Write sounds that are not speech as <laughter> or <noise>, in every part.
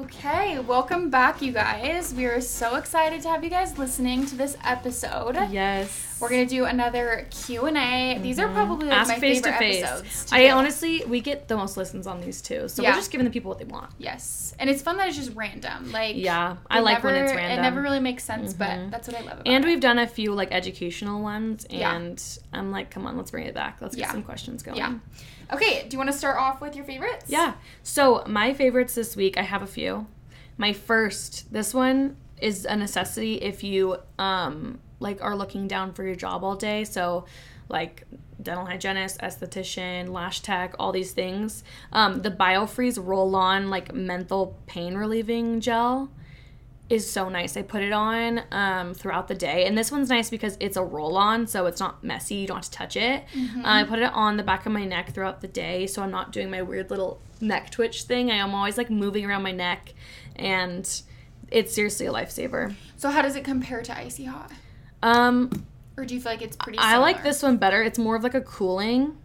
Okay, welcome back, you guys. We are so excited to have you guys listening to this episode. Yes. We're gonna do another Q and A. These are probably like Ask my face to favorite face. episodes. to I honestly, we get the most listens on these too, so Yeah. we're just giving the people what they want. yes, and it's fun that it's just random. Like Yeah, I it like when it's random. It never really makes sense, but Mhm. that's what I love about and it. we've done a few like educational ones, Yeah. and I'm like, come on, let's bring it back. Let's get Yeah. some questions going. Yeah. Okay, do you want to start off with your favorites? Yeah. So my favorites this week, I have a few. My first, this one is a necessity if you um like are looking down for your job all day. So like dental hygienist, esthetician, lash tech, all these things. Um, the BioFreeze roll-on like menthol pain relieving gel is so nice. I put it on um, throughout the day, and this one's nice because it's a roll-on, so it's not messy. You don't have to touch it. Uh, I put it on the back of my neck throughout the day, so I'm not doing my weird little neck twitch thing. I am always like moving around my neck, and it's seriously a lifesaver. So how does it compare to icy hot? Um, Or do you feel like it's pretty? I like this one better. It's more of like a cooling.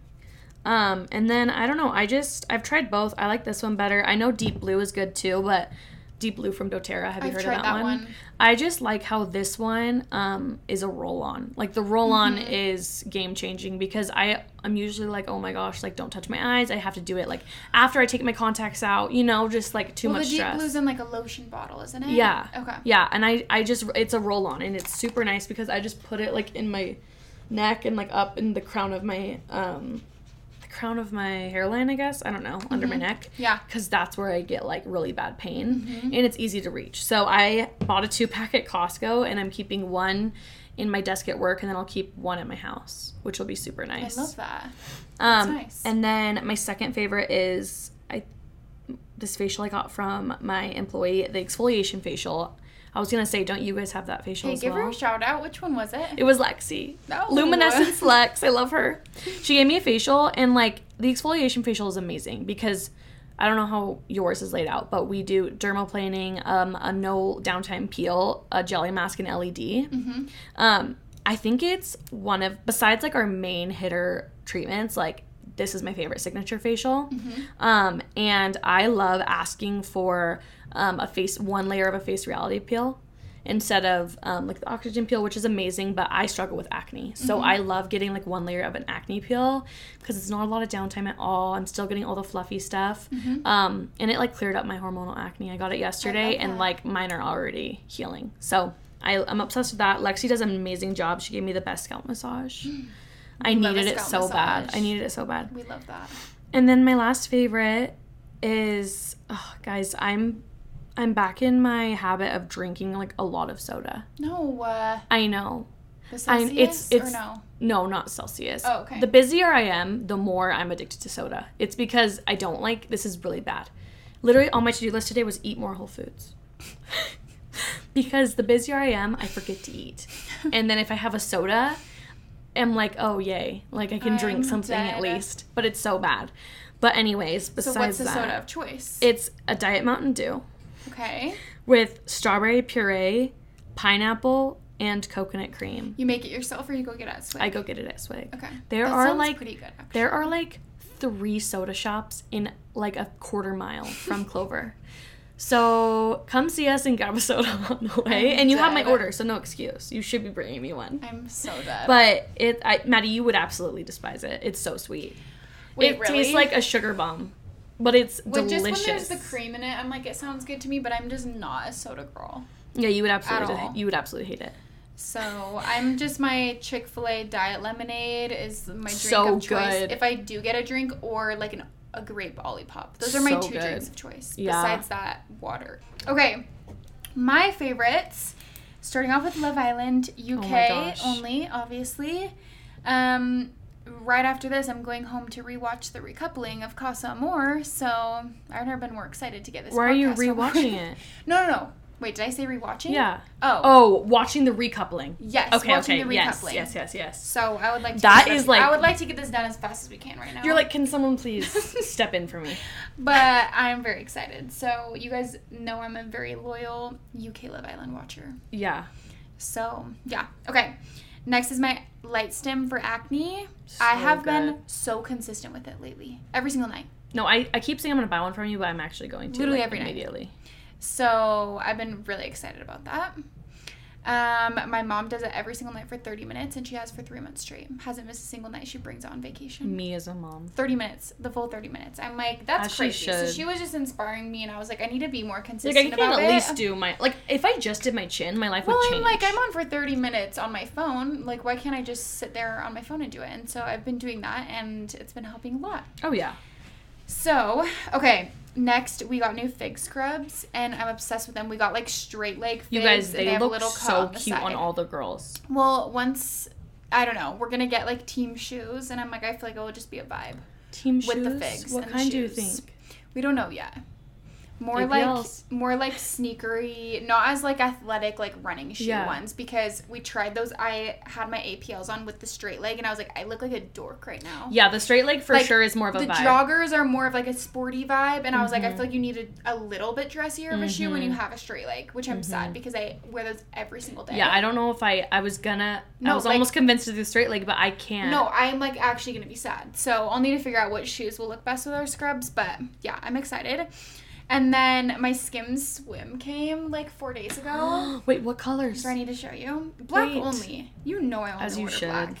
Um, and then I don't know. I just I've tried both. I like this one better. I know Deep Blue is good too, but Deep Blue from DoTerra. Have you I've heard of that, that one? one. I just like how this one um, is a roll on. Like the roll on Mm-hmm. is game changing because I I'm usually like oh my gosh like don't touch my eyes. I have to do it like after I take my contacts out. You know, just like too well, much the stress. blue's in like a lotion bottle, isn't it? Yeah. Okay. Yeah, and I I just it's a roll on and it's super nice because I just put it like in my neck and like up in the crown of my um crown of my hairline, I guess. I don't know, under my neck. Yeah. Cuz that's where I get like really bad pain Mm-hmm. and it's easy to reach. So I bought a two pack at Costco and I'm keeping one in my desk at work and then I'll keep one at my house, which will be super nice. I love that. Um, nice. And then my second favorite is I this facial I got from my employee, the exfoliation facial. I was gonna say, don't you guys have that facial Hey, give well? her a shout out. Which one was it? it was Lexi. Oh. Luminescence Lex. I love her. She gave me a facial and like the exfoliation facial is amazing because I don't know how yours is laid out, but we do dermaplaning, um, a no downtime peel, a jelly mask, and LED. Mm-hmm. Um, I think it's one of besides like our main hitter treatments, like this is my favorite signature facial. Mm-hmm. Um, and I love asking for um, a face one layer of a face reality peel instead of um, like the oxygen peel, which is amazing, but I struggle with acne. So Mm-hmm. I love getting like one layer of an acne peel because it's not a lot of downtime at all. I'm still getting all the fluffy stuff. Um, and it like cleared up my hormonal acne. I got it yesterday and like mine are already healing. So I, I'm obsessed with that. Lexi does an amazing job. She gave me the best scalp massage. <gasps> <gasps> I needed it so bad. I needed it so bad. We love that. And then my last favorite is oh, guys, I'm I'm back in my habit of drinking like a lot of soda. No, uh, I know. the I- Celsius it's- it's- or no? No, not Celsius. Oh, okay. The busier I am, the more I'm addicted to soda. It's because I don't like this is really bad. Literally all my to-do list today was eat more whole foods. <laughs> because the busier I am, I forget to eat. <laughs> and then if I have a soda, I'm like, "Oh, yay. Like I can I'm drink something at least." But it's so bad. But anyways, besides So what's the that, soda of choice? it's a diet Mountain Dew okay. with strawberry puree, pineapple, and coconut cream. You make it yourself, or you go get it at Swig? I go get it at Swig. Okay. There That are like pretty good. Actually. there are like three soda shops in like a quarter mile from <laughs> Clover. So come see us and grab a soda <laughs> on the way, I'm and you have my order, so no excuse. You should be bringing me one. I'm so dead. But it, I, Maddie, you would absolutely despise it. It's so sweet. Wait, it really? tastes like a sugar bomb, but it's Well, just when there's the cream in it, I'm like, it sounds good to me, but I'm just not a soda girl. yeah, you would absolutely, you would absolutely hate it. So I'm just my Chick Fil A diet lemonade is my drink So of choice. good. If I do get a drink or like an, a grape Olipop, those are my So two good. drinks of choice. Yeah. Besides that, water. Okay, my favorites. Starting off with Love Island, UK Oh only, obviously. Um, right after this, I'm going home to rewatch the recoupling of Casa Amor. So I've never been more excited to get this. Why are you podcast over rewatching <laughs> it? No, no, no. Wait, did I say rewatching? Yeah. Oh. Oh, watching the recoupling. Yes. Okay, watching okay, the yes, recoupling. yes, yes, yes. So I would like to That get this- like- I would like to get this done as fast as we can right now. You're like, can someone please <laughs> step in for me? but I'm very excited. So you guys know I'm a very loyal UK Love Island watcher. Yeah. So yeah, okay. Next is my LightStim for acne. So I have good. been so consistent with it lately, every single night. No, I, I keep saying I'm gonna buy one from you, but I'm actually going to Literally like, every night. So I've been really excited about that. Um, my mom does it every single night for 30 minutes, and she has for three months straight. Hasn't missed a single night she brings on vacation. Me as a mom. 30 minutes, the full 30 minutes. I'm like, that's As she crazy. So she was just inspiring me, and I was like, I need to be more consistent. Like I can about at it. least do my like if I just did my chin, my life well, would I'm like, I'm on for 30 minutes on my phone. Like, why can't I just sit there on my phone and do it? And so I've been doing that, and it's been helping a lot. Oh yeah. So, okay, next we got new fig scrubs, and I'm obsessed with them. We got like straight leg figs. You guys, and they have look little so cute on all the girls. Well, once I don't know, we're gonna get like team shoes, and I'm like, I feel like it will just be a vibe. Team With the figs What kind do you think? We don't know yet. More APLs. like more like sneakery, not as like athletic like running shoe Yeah. ones because we tried those. I had my APLs on with the straight leg, and I was like, I look like a dork right now. Yeah, the straight leg for Like, sure is more of a the vibe. joggers are more of like a sporty vibe, and I was like, I Mhm. feel like you need a, a little bit dressier of a shoe when you Mhm. have a straight leg, which I'm sad because I wear those every single day. yeah, I don't know if I I was gonna No, I was like- almost convinced to do the straight leg, but I can't. No, I'm like actually gonna be sad. So I'll need to figure out what shoes will look best with our scrubs. But yeah, I'm excited. And then my Skims swim came like four days ago. <gasps> Wait, what colors? so I need to show you. Black Wait. only. You know I only As you order should. black.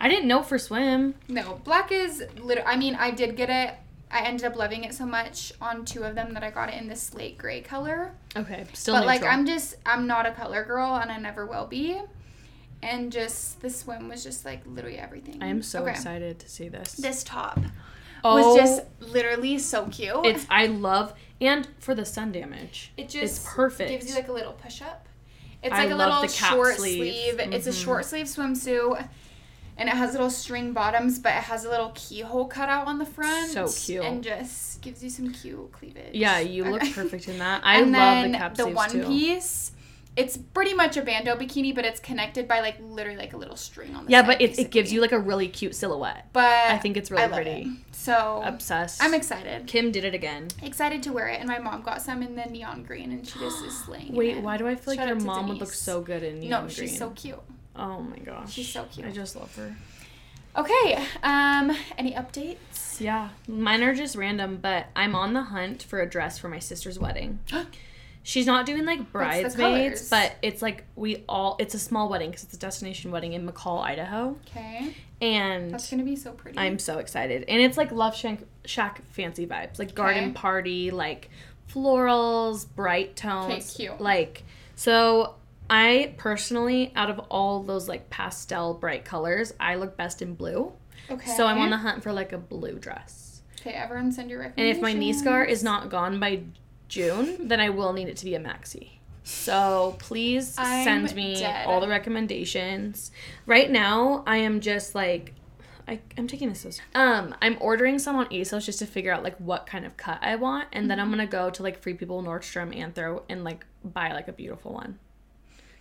I didn't know for swim. No, black is literally. I mean, I did get it. I ended up loving it so much on two of them that I got it in the slate gray color. Okay, still but like. I'm just I'm not a color girl and I never will be. And just the swim was just like literally everything. I am so Okay. excited to see this. This top oh, was just oh. literally so cute. it's I love and for the sun damage. it just perfect. Gives you like a little push up. It's I like a love little short sleeve. sleeve. It's a Mhm. short sleeve swimsuit. And it has little string bottoms, but it has a little keyhole cut out on the front. So cute. And just gives you some cute cleavage. Yeah, you look perfect in that. <laughs> I love the cap the one too. piece. It's pretty much a bandeau bikini, but it's connected by like literally like a little string on the Yeah, side, but it, it gives you like a really cute silhouette. But I think it's really pretty. it. So Obsessed. I'm excited. Kim did it again. Excited to wear it, and my mom got some in the neon green, and she just is slaying. Wait, it. why do I feel like your mom would look so good in neon No, she's so cute. Oh my gosh. She's so cute. I just love her. Okay, um, any updates? Yeah, mine are just random, but I'm on the hunt for a dress for my sister's wedding. <gasps> She's not doing like bridesmaids, but it's like we all. It's a small wedding because it's a destination wedding in McCall, Idaho, Okay, and that's gonna be so pretty. I'm so excited. And it's like Love Shack, Shack fancy vibes, like garden Okay. party, like florals, bright tones. cute. Like so I personally out of all those like pastel bright colors, I look best in blue. okay. So I'm on the hunt for like a blue dress. Okay, everyone, send your recommendations. And if my knee scar is not gone by June, then I will need it to be a maxi. So please I'm send me dead. all the recommendations. Right now, I am just like, I, I'm taking this so. Um, I'm ordering some on ASOS just to figure out like what kind of cut I want, and then I'm Mm-hmm. gonna go to like Free People, Nordstrom, Anthro, and like buy like a beautiful one.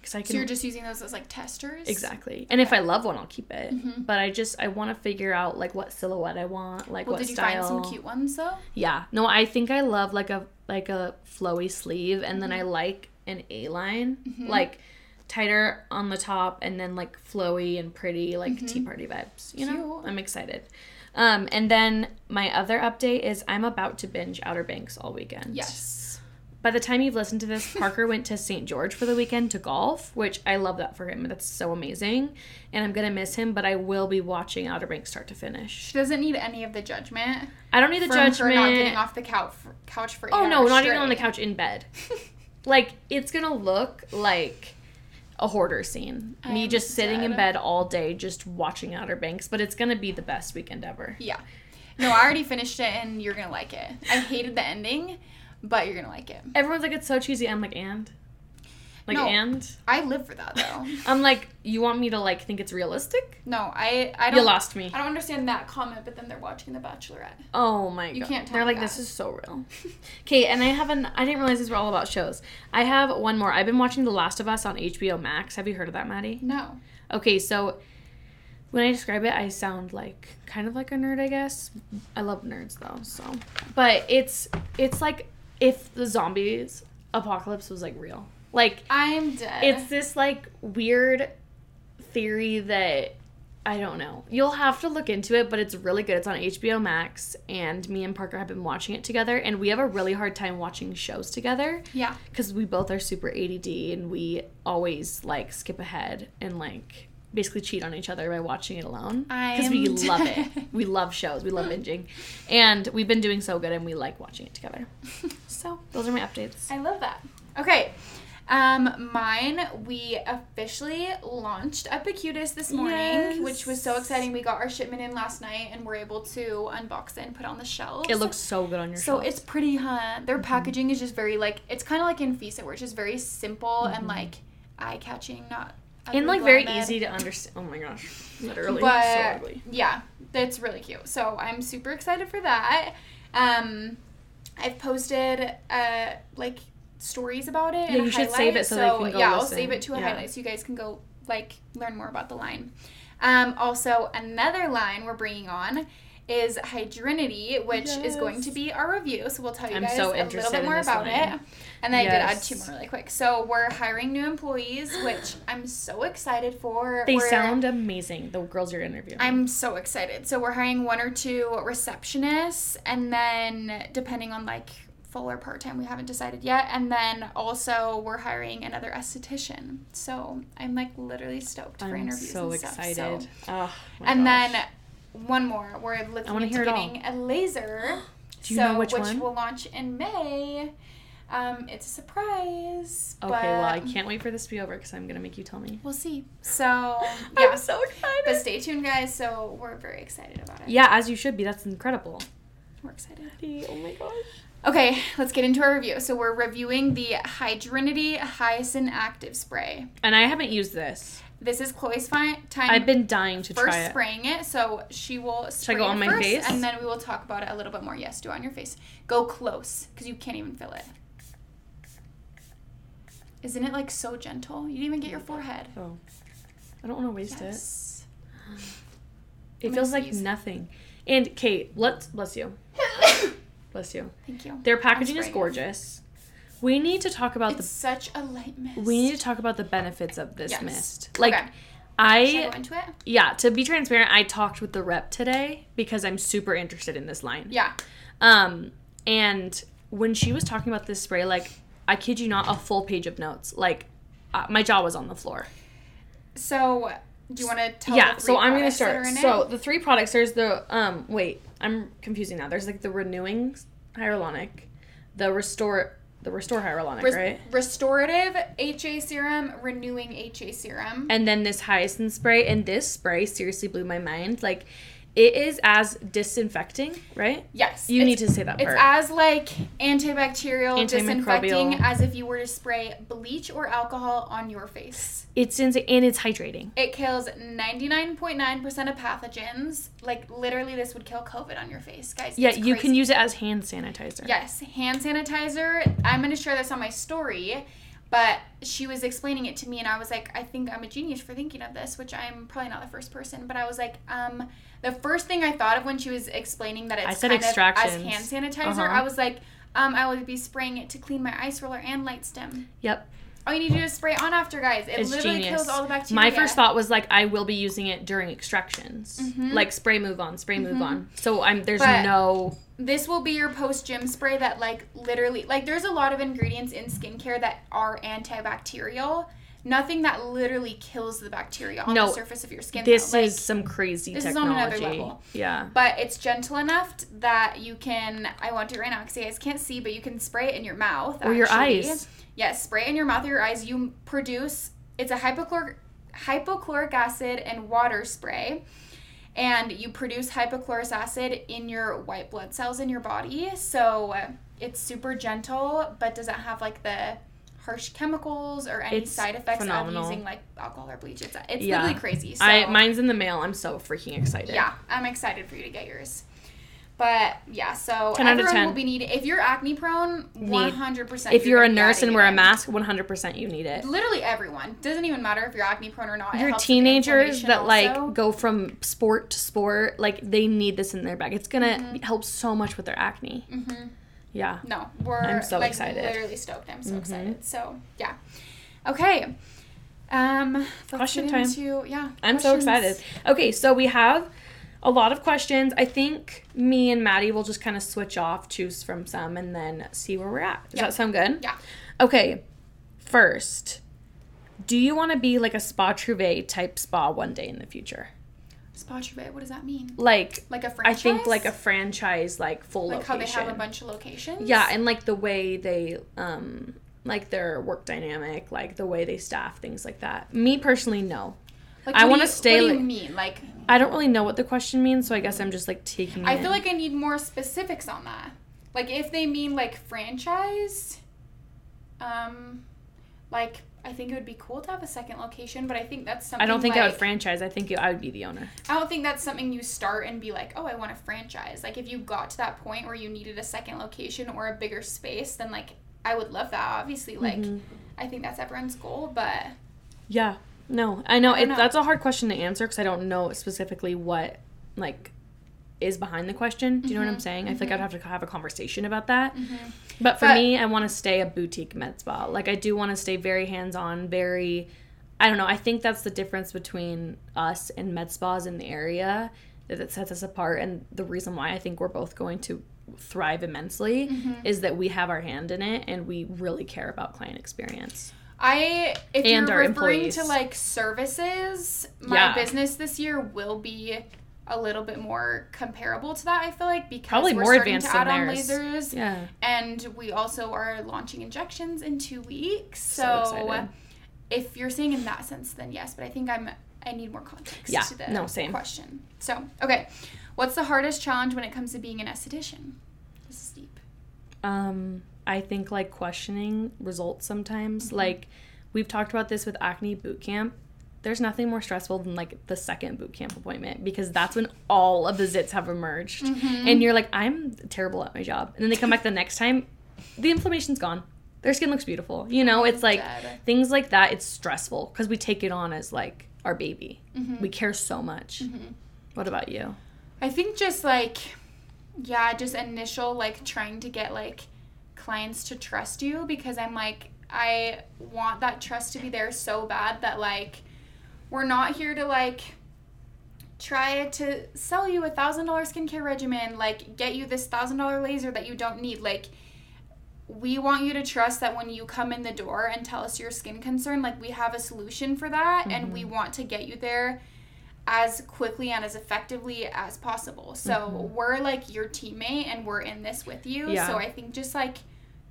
Cause I can. So you're just using those as like testers. Exactly. And if I love one, I'll keep it. Mhm. But I just I want to figure out like what silhouette I want, like Well, what did you style. find some cute ones though? Yeah. No, I think I love like a like a flowy sleeve and then I Mm-hmm. like an A line. Like tighter on the top and then like flowy and pretty like tea party vibes. You know? Mm-hmm. Cute. I'm excited. Um and then my other update is I'm about to binge Outer Banks all weekend. Yes. By the time you've listened to this, Parker went to St. George for the weekend to golf, which I love that for him. That's so amazing. And I'm going to miss him, but I will be watching Outer Banks start to finish. She doesn't need any of the judgment. I don't need the judgment. Not getting off the couch for, couch for. Oh, no, not even on the couch in bed. <laughs> like it's gonna look like a hoarder scene. Me I'm just sitting in bed all day, just watching Outer Banks. But it's gonna be the best weekend ever. Yeah. No, I already finished it, and you're gonna like it. I hated the ending, but you're gonna like it. Everyone's like, it's so cheesy. I'm like, and, like, No. and. I live for that though. <laughs> I'm like, you want me to like think it's realistic? no, I I don't. You lost me. I don't understand that comment, but then they're watching The Bachelorette. Oh my You god. can't tell They're like, this is so real. Okay, and I have an I didn't realize these were all about shows. I have one more. I've been watching The Last of Us on HBO Max. Have you heard of that, Maddie? No. Okay, so when I describe it, I sound like kind of like a nerd, I guess. I love nerds though, so. But it's it's like if the zombies apocalypse was like real. Like I'm dead. it's this like weird theory that I don't know. You'll have to look into it, but it's really good. It's on HBO Max, and me and Parker have been watching it together, and we have a really hard time watching shows together Yeah. because we both are super ADD, and we always like skip ahead and like basically cheat on each other by watching it alone because we <laughs> love it. We love shows. We love binging, and we've been doing so good, and we like watching it together. <laughs> So those are my updates. I love that. Okay. Um, mine, we officially launched Epicutis this morning, Yes. which was so exciting. We got our shipment in last night and we're able to unbox it and put it on the shelves. It looks so good on your so shelves. it's pretty, huh? Their packaging is just very like it's kind of like in Fisa, where it's just very simple and like eye catching, not and like very glammed. easy to understand. Oh my gosh, literally so ugly. yeah, that's really cute. So I'm super excited for that. Um, I've posted uh like stories about it. Yeah, you should save it so they can go yeah, I'll save it to a Yeah. highlight so you guys can go like learn more about the line. Um, also another line we're bringing on is Hydrinity, which is going to be our review. So we'll tell you I'm guys so a little bit more about line. it. And then I did add two more really quick. So we're hiring new employees, which I'm so excited for. They We're- sound amazing. The girls you're interviewing. I'm so excited. So we're hiring one or two receptionists, and then depending on like full or part time, we haven't decided yet. And then also we're hiring another esthetician. So I'm like literally stoked for I'm interviews so and stuff. excited. So. Oh, my And gosh. then one more. We're looking into hear it all. getting a laser. <gasps> Do you so, know which one? will launch in May. Um, it's a surprise. okay, well, I can't wait for this to be over because I'm gonna make you tell me. We'll see. So <laughs> yeah. I'm so excited. but stay tuned, guys. So we're very excited about it. yeah, as you should be. That's incredible. We're excited. Oh my gosh. Okay, let's get into our review. So we're reviewing the Hydrinity Hyacinth Active Spray. And I haven't used this. This is Chloe's fi- time I've been dying to first try it. spraying it, so she will spray I go it on my first, face? and then we will talk about it a little bit more. Yes, do it on your face. Go close, because you can't even feel it. Isn't it like so gentle? You didn't even get your forehead. Oh, I don't want to waste Yes. it. It I'm feels like sneeze. nothing. And Kate, let's bless you. <coughs> Bless you. Thank you. Their packaging is gorgeous. We need to talk about the such a light mist. We need to talk about the benefits of this Yes. mist. Like, Okay. I I go into it? yeah. To be transparent, I talked with the rep today because I'm super interested in this line. Yeah. Um, and when she was talking about this spray, like, I kid you not, a full page of notes. Like, uh, my jaw was on the floor. So, do you want to tell? yeah, the so I'm gonna start. in it? So the three products. There's the um. Wait, I'm confusing now. There's like the renewing hyaluronic, the restore, the restore hyaluronic, Res- right? Restorative HA serum, renewing HA serum. And then this hyacinth spray, and this spray seriously blew my mind. Like, it is as disinfecting, right? yes. You need to say that It's part. as like antibacterial, disinfecting as if you were to spray bleach or alcohol on your face. it's insane, and it's hydrating. It kills 99.9% of pathogens. Like literally this would kill COVID on your face, guys. Yeah, It's you can use it as hand sanitizer. Yes, hand sanitizer. I'm going to share this on my story, but she was explaining it to me and I was like, I think I'm a genius for thinking of this, which I'm probably not the first person, but I was like, um the first thing I thought of when she was explaining that it's I said kind of as hand sanitizer, Uh-huh. I was like, um, I would be spraying it to clean my ice roller and LightStim. Yep. All you need to do is spray on after, guys. It It's literally genius. kills all the bacteria. My first thought was like I will be using it during extractions, Mhm. like spray move on, spray move on. So I'm there's But- no this will be your post gym spray that like literally like there's a lot of ingredients in skincare that are antibacterial nothing that literally kills the bacteria on No, the surface of your skin this. Like, is some crazy this is on another level. Yeah. but it's gentle enough that you can i want to right now because you guys can't see but you can spray it in your mouth Or your eyes. Yes spray it in your mouth or your eyes you produce it's a hypochloric hypochloric acid and water spray and you produce hypochlorous acid in your white blood cells in your body. So it's super gentle, but doesn't have like the harsh chemicals or any It's side effects phenomenal. of using like alcohol or bleach. It's, it's Yeah. literally crazy. So I mine's in the mail. I'm so freaking excited. yeah, I'm excited for you to get yours. But yeah, so 10 out of everyone 10. will be needed. If you're acne prone, 100%. If you're a nurse and wear a mask, 100% you need it. Literally everyone. Doesn't even matter if you're acne prone or not. Your helps with the teenagers that like go from sport to sport, like they need this in their bag. It's gonna Mm-hmm. help so much with their acne. Mhm. Yeah. No, we're I'm so like, excited. literally stoked. I'm so Mhm. excited. So yeah. Okay. Um, Question time. Into, yeah. I'm so excited. Okay, so we have a lot of questions. I think me and Maddie will just kind of switch off, choose from some, and then see where we're at. Does Yeah. that sound good? Yeah. Okay, first, do you want to be like a spa trouvé type spa one day in the future? Spa Trouvé, what does that mean? Like, Like a I franchise? I think like a franchise, like full like how they have a bunch of locations. Yeah, and like the way they um like their work dynamic, like the way they staff, things like that. Me personally, no. Like, I wanna stay, What do like- you mean? Like, I don't really know what the question means, so I guess I'm just like taking. I it feel like I need more specifics on that. Like, if they mean like franchise, um, like I think it would be cool to have a second location, but I think that's something. I don't think like, I would franchise. I think I would be the owner. I don't think that's something you start and be like, oh, I want a franchise. Like, if you got to that point where you needed a second location or a bigger space, then like I would love that. Obviously, like Mhm. I think that's everyone's goal, but Yeah. No, I know I it, know. that's a hard question to answer because I don't know specifically what like is behind the question. Do you know what I'm Mhm, saying? I feel like I'd have to have a conversation about that. Mm-hmm. But for But- me, I want to stay a boutique med spa. Like I do want to stay very hands on, very. I don't know. I think that's the difference between us and med spas in the area that that sets us apart, and the reason why I think we're both going to thrive immensely Mm-hmm. is that we have our hand in it and we really care about client experience. I if And you're our referring employees. to like services, my Yeah. business this year will be a little bit more comparable to that. I feel like because Probably we're more starting advanced to add on lasers, Yeah. and we also are launching injections in two weeks. So So, if you're saying in that sense, then yes. But I think I'm I need more context Yeah, to the no, same. question. So okay, what's the hardest challenge when it comes to being an esthetician? This is deep. um i think like questioning results sometimes. Like we've talked about this with acne boot camp. There's nothing more stressful than like the second boot camp appointment because that's when all of the zits have emerged. And you're like i'm terrible at my job. And then they come back the next time the inflammation's gone. Their skin looks beautiful you know? It's like Dead. things like that it's stressful because we take it on as like our baby. Mhm. we care so much. Mhm. what about you? I think just like yeah, just initial like trying to get like clients to trust you because I'm like I want that trust to be there so bad that like we're not here to like try to sell you a thousand dollar skincare regimen, like get you this thousand dollar laser that you don't need. Like we want you to trust that when you come in the door and tell us your skin concern, like we have a solution for that and we mm-hmm. want to get you there as quickly and as effectively as possible. So mm-hmm. we're like your teammate and we're in this with you. Yeah. So I think just like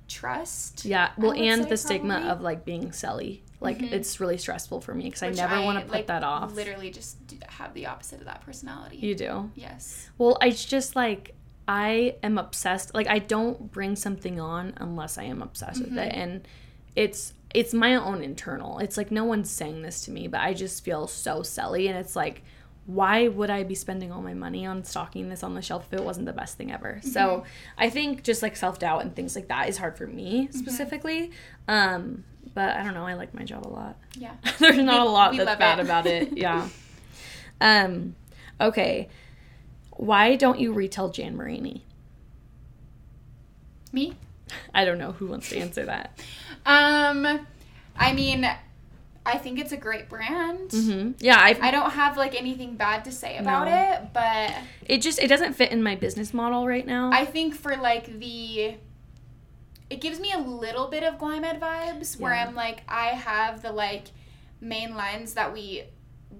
trust. Yeah, well, and the stigma probably. of like being selly. Like Mhm. it's really stressful for me because I never want to put like, that off. Literally just have the opposite of that personality. You do. yes. Well, it's just like I am obsessed. Like I don't bring something on unless I am obsessed with it, Mhm. and it's it's my own internal. It's like no one's saying this to me, but I just feel so selly, and it's like. Why would I be spending all my money on stocking this on the shelf if it wasn't the best thing ever? So Mm-hmm. I think just like self doubt and things like that is hard for me Mm-hmm. specifically. Um, but I don't know. I like my job a lot. Yeah. <laughs> There's not We- a lot that's bad it. about it. <laughs> Yeah. um, okay. Why don't you retell Jan Marini? Me? <laughs> I don't know who wants to answer that. Um I mean I think it's a great brand. hmm Yeah, I've, I don't have like anything bad to say about No. it, but it just it doesn't fit in my business model right now. I think for like the it gives me a little bit of Glymed vibes where I'm like I have the like main lines that we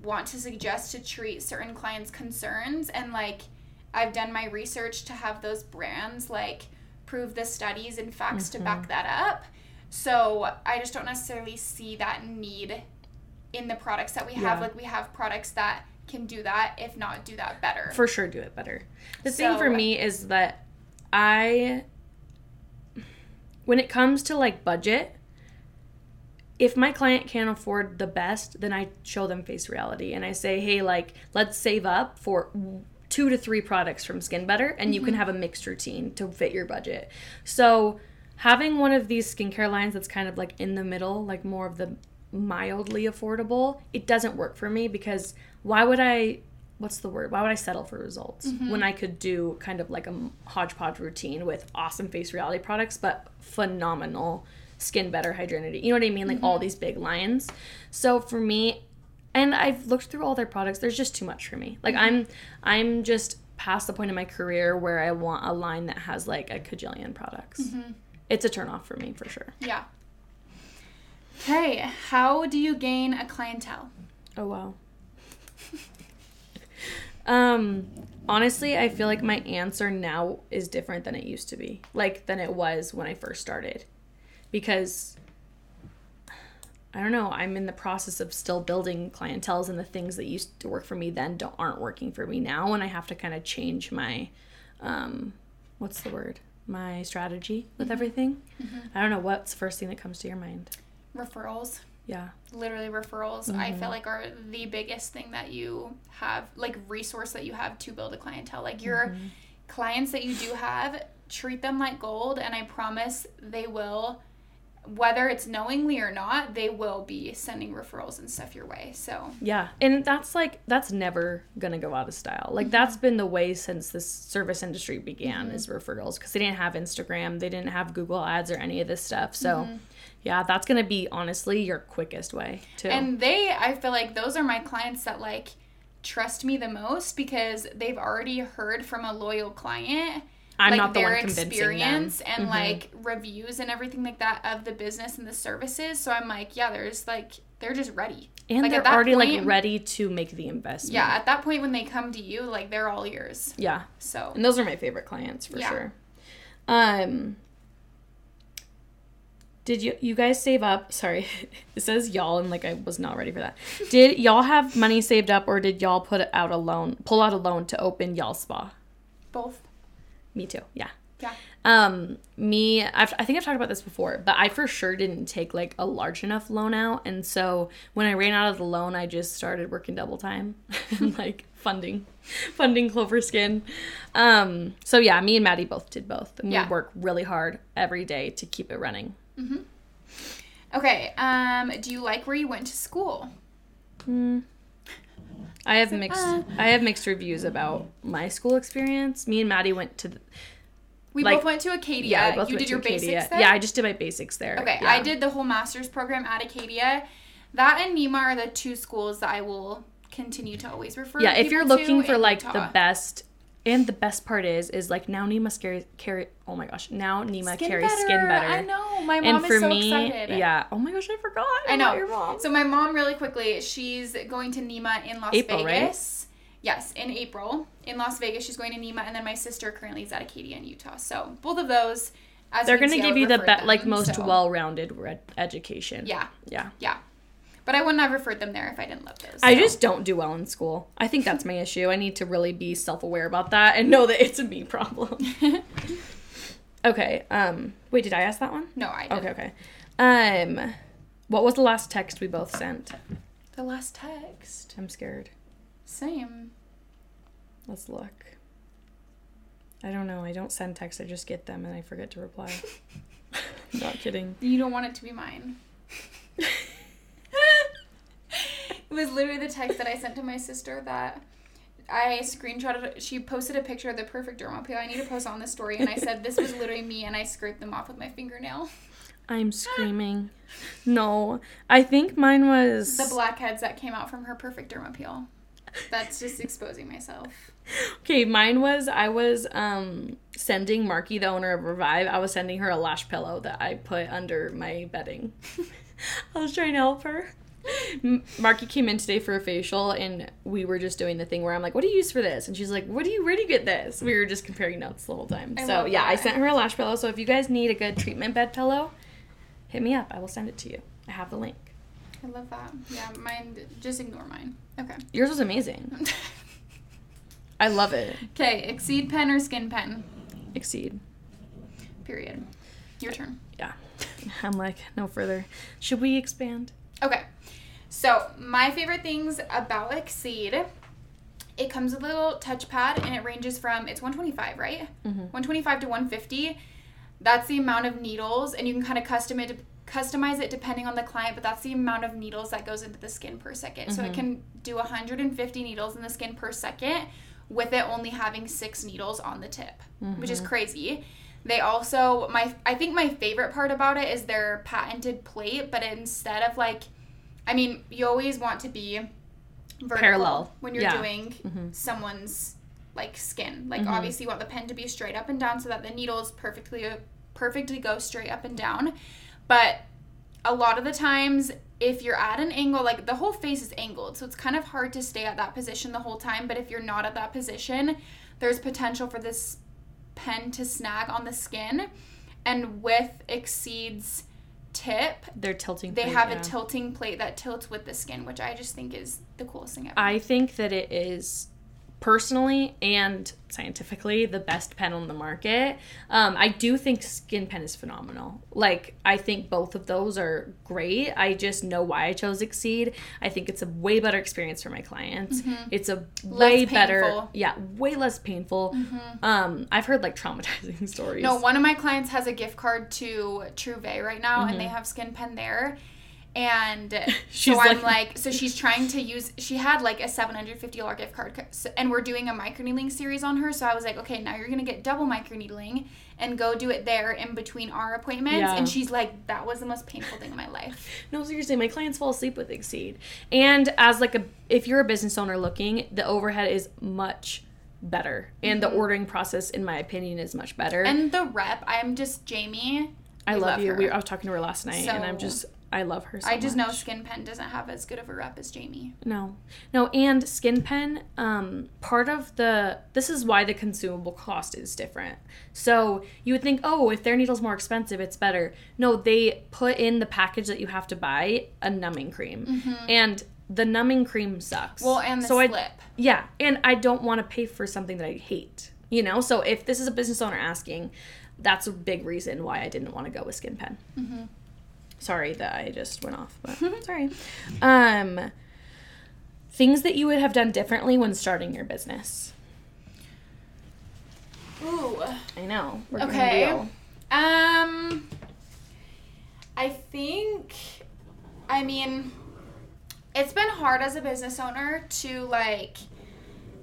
want to suggest to treat certain clients' concerns and like I've done my research to have those brands like prove the studies and facts to Mm-hmm. back that up. So I just don't necessarily see that need in the products that we have. Yeah. Like we have products that can do that, if not do that better. for sure do it better. The thing for me is that I when it comes to like budget, if my client can't afford the best, then I show them face reality and I say, "Hey, like let's save up for two to three products from Skin Better and you can mm-hmm. have a mixed routine to fit your budget." So, having one of these skincare lines that's kind of like in the middle, like more of the mildly affordable, it doesn't work for me because why would I what's the word? Why would I settle for results mm-hmm. when I could do kind of like a hodgepodge routine with awesome face reality products but phenomenal Skin Better, Hydrinity. You know what I mean? Like all mm-hmm. these big lines. So for me, and I've looked through all their products. There's just too much for me. Like mm-hmm. I'm, I'm just past the point in my career where I want a line that has like a cajillion products. It's a turn off for me for sure. Yeah. Okay, how do you gain a clientele? Oh wow. um honestly, I feel like my answer now is different than it used to be. Like than it was when I first started. Because I don't know, I'm in the process of still building clientels and the things that used to work for me then don't aren't working for me now and I have to kind of change my um what's the word? My strategy with mm-hmm. everything. Mm-hmm. I don't know what's the first thing that comes to your mind. Referrals. Yeah. Literally referrals. I feel mm-hmm. like are the biggest thing that you have like resource that you have to build a clientele. Like your clients that you do have, treat them like gold and I promise they will whether it's knowingly or not, they will be sending referrals and stuff your way. So, Yeah, and that's like that's never gonna go out of style. Like mm-hmm. that's been the way since this service industry began mm-hmm. is referrals because they didn't have Instagram, they didn't have Google Ads or any of this stuff. So, mm-hmm. yeah, that's gonna be honestly your quickest way too. and they I feel like those are my clients that like trust me the most because they've already heard from a loyal client I'm like not the their one convincing experience them. Mm-hmm. and like reviews and everything like that of the business and the services. So I'm like, yeah, there's like they're just ready. and like, they're already like ready to make the investment. Yeah, at that point when they come to you, like they're all yours. Yeah. So And those are my favorite clients for Yeah. sure. Um did you you guys save up? Sorry, <laughs> it says y'all and like I was not ready for that. <laughs> Did y'all have money saved up or did y'all put out a loan, pull out a loan to open y'all spa? both. Me too. Yeah. Yeah. Um, me, I've, I think I've talked about this before, but I for sure didn't take like a large enough loan out, and so when I ran out of the loan, I just started working double time, and <laughs> <laughs> like funding, funding Clover Skin. Um, so yeah, me and Maddie both did both, and Yeah. we work really hard every day to keep it running. Mhm. Okay. Um, do you like where you went to school? I have mixed, uh. I have mixed reviews about my school experience. Me and Maddie went to, the, We Like- both went to Acaydia. yeah, you did your Acaydia. basics there. Yeah, I just did my basics there. Okay, Yeah. I did the whole master's program at Acaydia. That and NIMA are the two schools that I will continue to always refer. To. Yeah if you're looking for like the best and the best part is is like now Nima carry, carry oh my gosh now Nima Skin carries better. skin better I know. My mom and is for so me excited. yeah oh my gosh I forgot I know. your mom So my mom, really quickly, she's going to Nima in Las April, right? Vegas. Yes, in April in Las Vegas, she's going to Nima, and then my sister currently is at Acaydia in Utah. So both of those, as they're gonna give you the be- like most so- well-rounded education Yeah, yeah yeah. But I wouldn't have referred them there if I didn't love those. I just don't do well in school I think that's my issue I need to really be self-aware about that and know that it's a me problem <laughs> okay um wait did I ask that one no, I didn't. okay okay um what was the last text we both sent The last text. I'm scared Same. Let's look. I don't know. I don't send texts. I just get them and I forget to reply. <laughs> <laughs> Not kidding. You don't want it to be mine. It was literally the text that I sent to my sister that I screenshotted. She posted a picture of the perfect derma peel. I need to post on the story, and I said this was literally me, and I scraped them off with my fingernail. I'm <laughs> screaming. No, I think mine was. The blackheads that came out from her perfect derma peel. That's just exposing myself. Okay, mine was I was um sending Marky, the owner of Revive, I was sending her a lash pillow that I put under my bedding. <laughs> I was trying to help her. Marky came in today for a facial and we were just doing the thing where I'm like, "What do you use for this?" And she's like, "What do you where do you get this?" We were just comparing notes the whole time. I so yeah, I sent her a lash pillow. So if you guys need a good treatment bed pillow, hit me up. I will send it to you. I have the link. I love that. Yeah, mine. Just ignore mine. Okay. Yours was amazing. <laughs> I love it. Okay. Exceed pen or skin pen. Exceed. Period. Your turn. Yeah. <laughs> I'm like, no further. Should we expand? Okay. So, my favorite things about Exceed, it comes with a little touchpad and it ranges from, it's 125, right? Mhm. 125 to 150. That's the amount of needles, and you can kind of custom it, customize it depending on the client, but that's the amount of needles that goes into the skin per 2nd So, it can do 150 needles in the skin per second with it only having six needles on the tip, which is crazy. They also my I think my favorite part about it is their patented plate, but instead of like I mean, you always want to be vertical Parallel. when you're Yeah. doing Mhm. someone's like skin. Like Mhm. obviously you want the pen to be straight up and down so that the needles perfectly perfectly go straight up and down. But a lot of the times if you're at an angle like the whole face is angled so it's kind of hard to stay at that position the whole time but if you're not at that position there's potential for this pen to snag on the skin and with exceeds tip They're tilting. they plate, have yeah. a tilting plate that tilts with the skin which i just think is the coolest thing ever I think that it is personally and scientifically the best pen on the market. Um, I do think Skin Pen is phenomenal. Like, I think both of those are great. I just know why I chose Exceed. I think it's a way better experience for my clients. It's a way better, painful. Mm-hmm. yeah, way less painful. Um, I've heard like traumatizing <laughs> stories. No, one of my clients has a gift card to Trouvé right now, and Mm-hmm. they have Skin Pen there. And <laughs> so I'm like- like, so she's trying to use. She had like a seven hundred fifty dollar gift card, and we're doing a microneedling series on her. So I was like, okay, now you're gonna get double microneedling and go do it there in between our appointments. Yeah. And she's like, that was the most painful thing in my life. <laughs> No, seriously, my clients fall asleep with Exceed. And as like a if you're a business owner looking, the overhead is much better. And the ordering process in my opinion is much better. Mm-hmm. And the rep, I'm just Jamie. I we love, love you. We, I was talking to her last night and I'm just I love her so I just know much. Skin Pen doesn't have as good of a rep as Jamie. No. No, and Skin Pen, um, part of the this is why the consumable cost is different. So you would think, oh, if their needle's more expensive, it's better. No, they put in the package that you have to buy a numbing cream. And the numbing cream sucks. Mm-hmm. Well, and the so I- slip. yeah, and I don't want to pay for something that I hate. You know, so if this is a business owner asking, that's a big reason why I didn't want to go with Skin Pen. Mm-hmm. Sorry that I just went off, but <laughs> sorry. Um, things that you would have done differently when starting your business. Ooh. I know. Okay. Um, I think, I mean, it's been hard as a business owner to like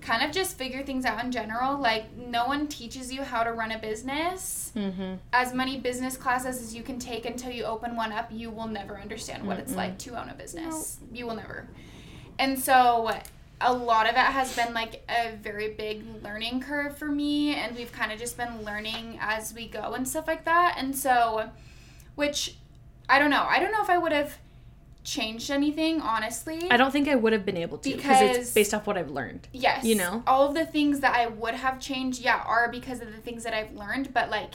kind of just figure things out in general. Like, no one teaches you how to run a business. Mm-hmm. As many business classes as you can take until you open one up, you will never understand what it's like to own a business. You will never. And so, a lot of it has been like a very big learning curve for me, and we've kind of just been learning as we go and stuff like that. And so, which I don't know. I don't know if I would have changed anything, honestly. I don't think I would have been able to because it's based off what I've learned. Yes. You know? All of the things that I would have changed, yeah, are because of the things that I've learned, but like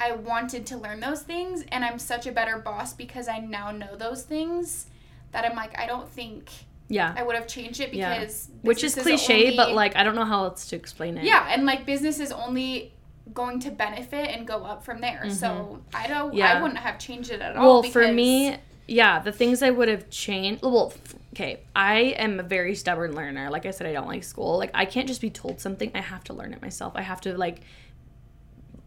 I wanted to learn those things and I'm such a better boss because I now know those things that I'm like I don't think Yeah. I would have changed it Yeah. because Which is cliche, but only- like I don't know how else to explain it. Yeah, and like business is only going to benefit and go up from there. So I don't Mm-hmm. Yeah. I wouldn't have changed it at all. Well, for me, yeah, the things I would have changed. Well, okay, I am a very stubborn learner. Like I said, I don't like school. Like I can't just be told something. I have to learn it myself. I have to like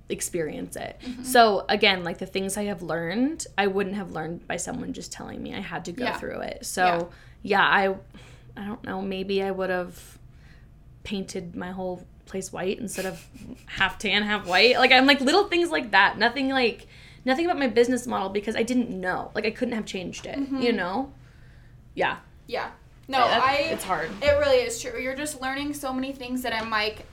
experience it. Mm-hmm. So again, like the things I have learned, I wouldn't have learned by someone just telling me. I had to go Yeah. through it. So yeah, I, I don't know. Maybe I would have painted my whole place white instead of half tan, half white. Like I'm like little things like that. Nothing like nothing about my business model because I didn't know. Like I couldn't have changed it. You know? Yeah. Yeah. No, I it's hard. It really is true. You're just learning so many things that I'm like,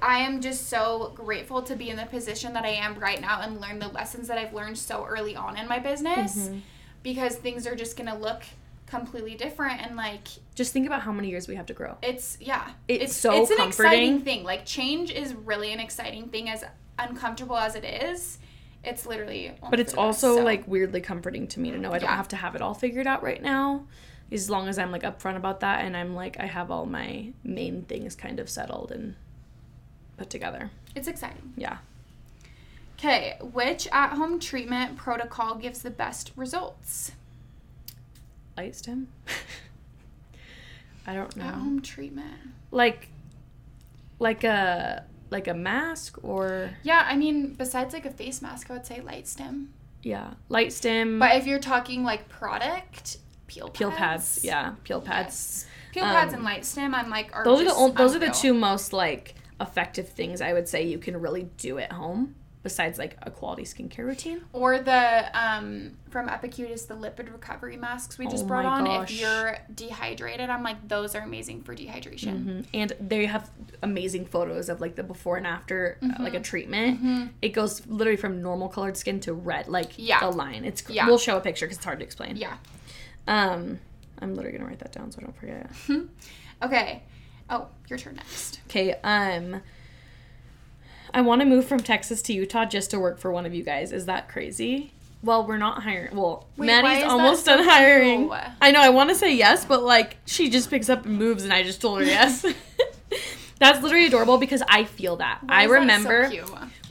I am just so grateful to be in the position that I am right now and learn the lessons that I've learned so early on in my business Mm-hmm. because things are just gonna look completely different and like Just think about how many years we have to grow. it's yeah It's so it's an exciting thing like change is really an exciting thing as uncomfortable as it is it's literally But it's the best, also so. like weirdly comforting to me to know I don't Yeah. have to have it all figured out right now. As long as I'm like upfront about that and I'm like I have all my main things kind of settled and put together. it's exciting Yeah. okay which at-home treatment protocol gives the best results Light <laughs> stem. I don't know. at-home treatment like like a like a mask or Yeah, I mean, besides like a face mask, I would say LightStim. yeah, LightStim. But if you're talking like product, peel pads. peel pads. Yeah, peel pads. Yes. Peel pads Um, and LightStim, I'm like, are Those are the those are the two most like effective things I would say you can really do at home. Besides like a quality skincare routine. Or the um from Epicutis, the lipid recovery masks we just Oh brought on. gosh. If you're dehydrated, I'm like those are amazing for dehydration. Mhm. And they have amazing photos of like the before and after uh, like a Mm-hmm. treatment. It goes literally from normal colored skin to red, like Yeah. the line. It's Yeah. we'll show a picture because it's hard to explain. Yeah. Um, I'm literally gonna write that down so I don't forget. <laughs> Okay. Oh, your turn next. Okay. Um, I want to move from Texas to Utah just to work for one of you guys. Is that crazy? Well, we're not hiring. Well, Wait, Maddie's almost so done hiring. cute? I know. I want to say yes, but like she just picks up and moves, and I just told her yes. <laughs> <laughs> That's literally adorable because I feel that. Why I is that so remember cute?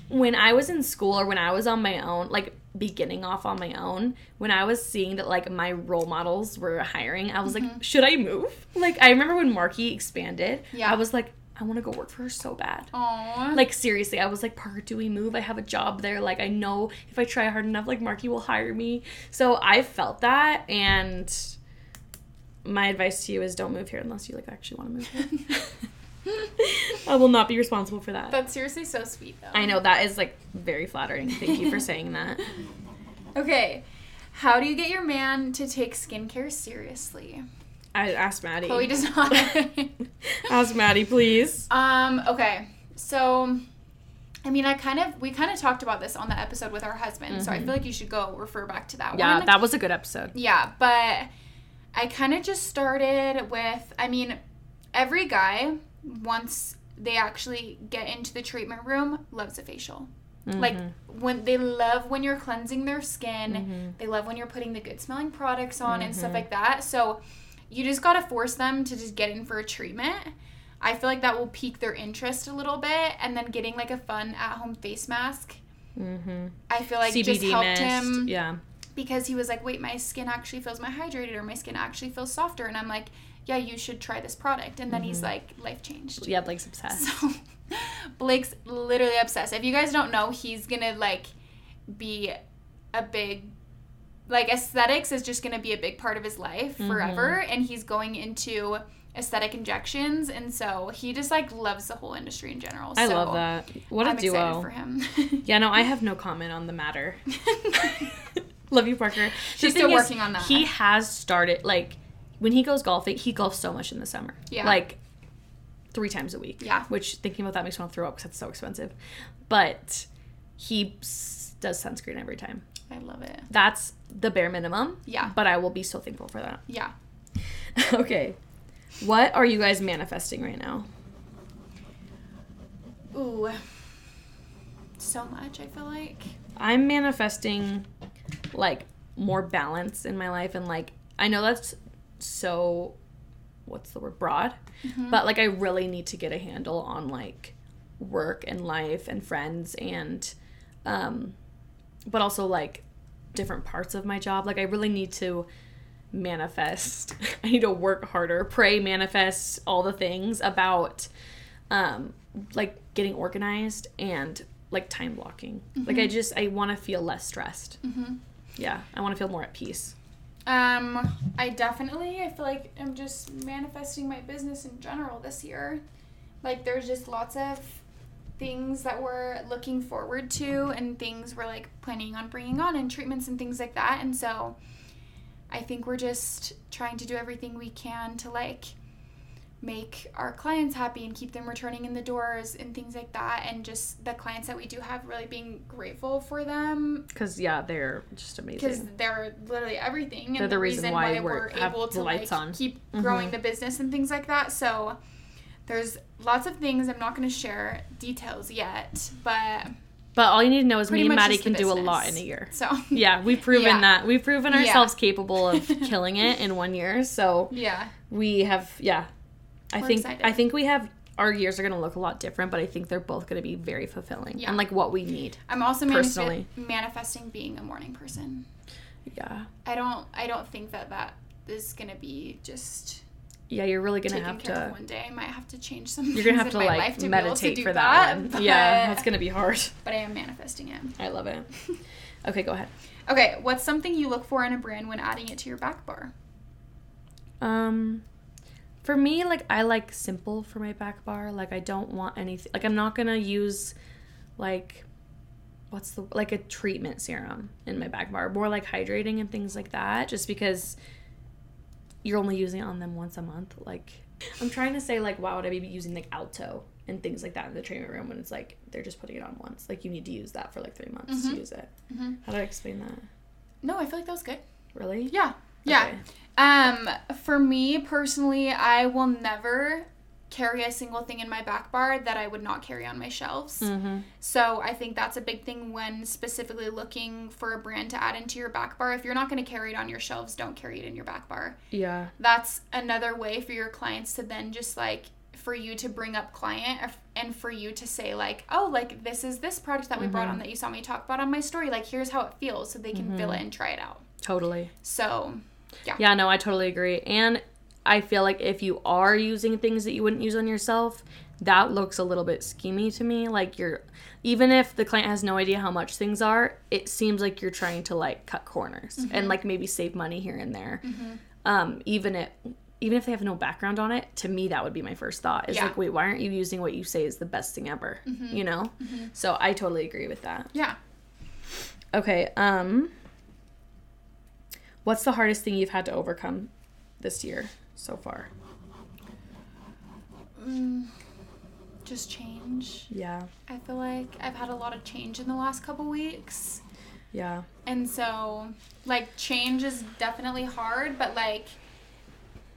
when I was in school or when I was on my own, like beginning off on my own, when I was seeing that like my role models were hiring, I was Mm-hmm. like, should I move? Like I remember when Marky expanded, Yeah. I was like, I want to go work for her so bad. Aw. Like seriously, I was like, Parker, do we move? I have a job there. Like I know if I try hard enough, like Marky will hire me. So I felt that, and my advice to you is don't move here unless you like actually want to move here. <laughs> I will not be responsible for that. That's seriously so sweet though. I know that is like very flattering. Thank you for saying that. <laughs> Okay. How do you get your man to take skincare seriously? I asked Maddie. Chloe does not. <laughs> <laughs> Ask Maddie, please. um, okay. So I mean I kind of we kind of talked about this on the episode with our husband, so I feel like you should go refer back to that Mm-hmm. Yeah, one. that was a good episode. Yeah, but I kind of just started with I mean, every guy once they actually get into the treatment room loves a facial. Like Mm-hmm. when they love when you're cleansing their skin, they love when you're putting the good smelling products on and Mm-hmm. stuff like that. So you just got to force them to just get in for a treatment. I feel like that will pique their interest a little bit and then getting like a fun at-home face mask. Mm-hmm. I feel like just helped mist. him Yeah. because he was like, wait, my skin actually feels more hydrated or my skin actually feels softer. And I'm like, yeah, you should try this product. And then Mm-hmm. he's like, life changed. Yeah, Blake's obsessed. So <laughs> Blake's literally obsessed. If you guys don't know, he's gonna like be a big like aesthetics is just gonna be a big part of his life Mm-hmm. forever and he's going into aesthetic injections and so he just like loves the whole industry in general. I So love that. What a I'm duo. for him. <laughs> Yeah, no, I have no comment on the matter. <laughs> Love you, Parker. She's still is, working on that. He has started like when he goes golfing. He golfs so much in the summer. Yeah. like three times a week. Yeah. which thinking about that makes me want to throw up because it's so expensive. But he s- does sunscreen every time. I love it. That's the bare minimum. Yeah. but I will be so thankful for that. Yeah. <laughs> okay, what are you guys manifesting right now? Ooh. So much, I feel like. I'm manifesting like more balance in my life and like I know that's so what's the word broad but like I really need to get a handle on like work and life and friends and um but also like different parts of my job. Like I really need to manifest. <laughs> I need to work harder pray manifest all the things about um like getting organized and like time blocking. Like i just i want to feel less stressed. Yeah i want to feel more at peace. Um, I definitely I feel like I'm just manifesting my business in general this year. Like there's just lots of things that we're looking forward to and things we're like planning on bringing on and treatments and things like that. And so I think we're just trying to do everything we can to like make our clients happy and keep them returning in the doors and things like that and just the clients that we do have really being grateful for them because yeah they're just amazing because they're literally everything and They're the the reason reason, why why, we're- we're, able to lights like on. keep Mhm. growing the business and things like that so there's lots of things i'm not going to share details yet but but all you need to know is me and maddie can do a lot in a year so yeah we've <laughs> proven Yeah. that we've proven Yeah. ourselves capable of <laughs> killing it in one year so yeah we have yeah i We're think excited. i think we have our years are going to look a lot different but i think they're both going to be very fulfilling Yeah. and like what we need i'm also Personally. manif- manifesting being a morning person yeah i don't i don't think that that is going to be just yeah you're really going to have to one day i might have to change some you're gonna have in to my like life to to meditate do for that, one. <laughs> But- yeah that's gonna be hard. But i am manifesting it. I love it. <laughs> Okay go ahead. Okay what's something you look for in a brand when adding it to your back bar? Um, for me, like I like simple for my back bar. Like I don't want anything. Like I'm not gonna use, like, what's the like a treatment serum in my back bar, more like hydrating and things like that, just because you're only using it on them once a month. Like I'm trying to say like why would I be using like Alto and things like that in the treatment room when it's like they're just putting it on once. Like you need to use that for like three months Mhm. to use it. Mhm. How do I explain that? No, I feel like that was good. Really? Yeah. Yeah. Um, for me personally, I will never carry a single thing in my back bar that I would not carry on my shelves. Mm-hmm. So I think that's a big thing when specifically looking for a brand to add into your back bar. If you're not going to carry it on your shelves, don't carry it in your back bar. Yeah. That's another way for your clients to then just like for you to bring up client and for you to say like, "Oh, like this is this product that we brought Mhm. on that you saw me talk about on my story. Like here's how it feels." So they can feel it and try it out. Totally. So, yeah Yeah, no, I totally agree. And I feel like if you are using things that you wouldn't use on yourself, that looks a little bit schemy to me. Like you're even if the client has no idea how much things are, it seems like you're trying to like cut corners and like maybe save money here and there. Um, even if even if they have no background on it, to me that would be my first thought. Is Yeah. like, wait, why aren't you using what you say is the best thing ever? You know? So I totally agree with that. yeah. Okay, um what's the hardest thing you've had to overcome this year so far? Mm, just change. Yeah. I feel like I've had a lot of change in the last couple weeks. Yeah. And so, like, change is definitely hard, but, like,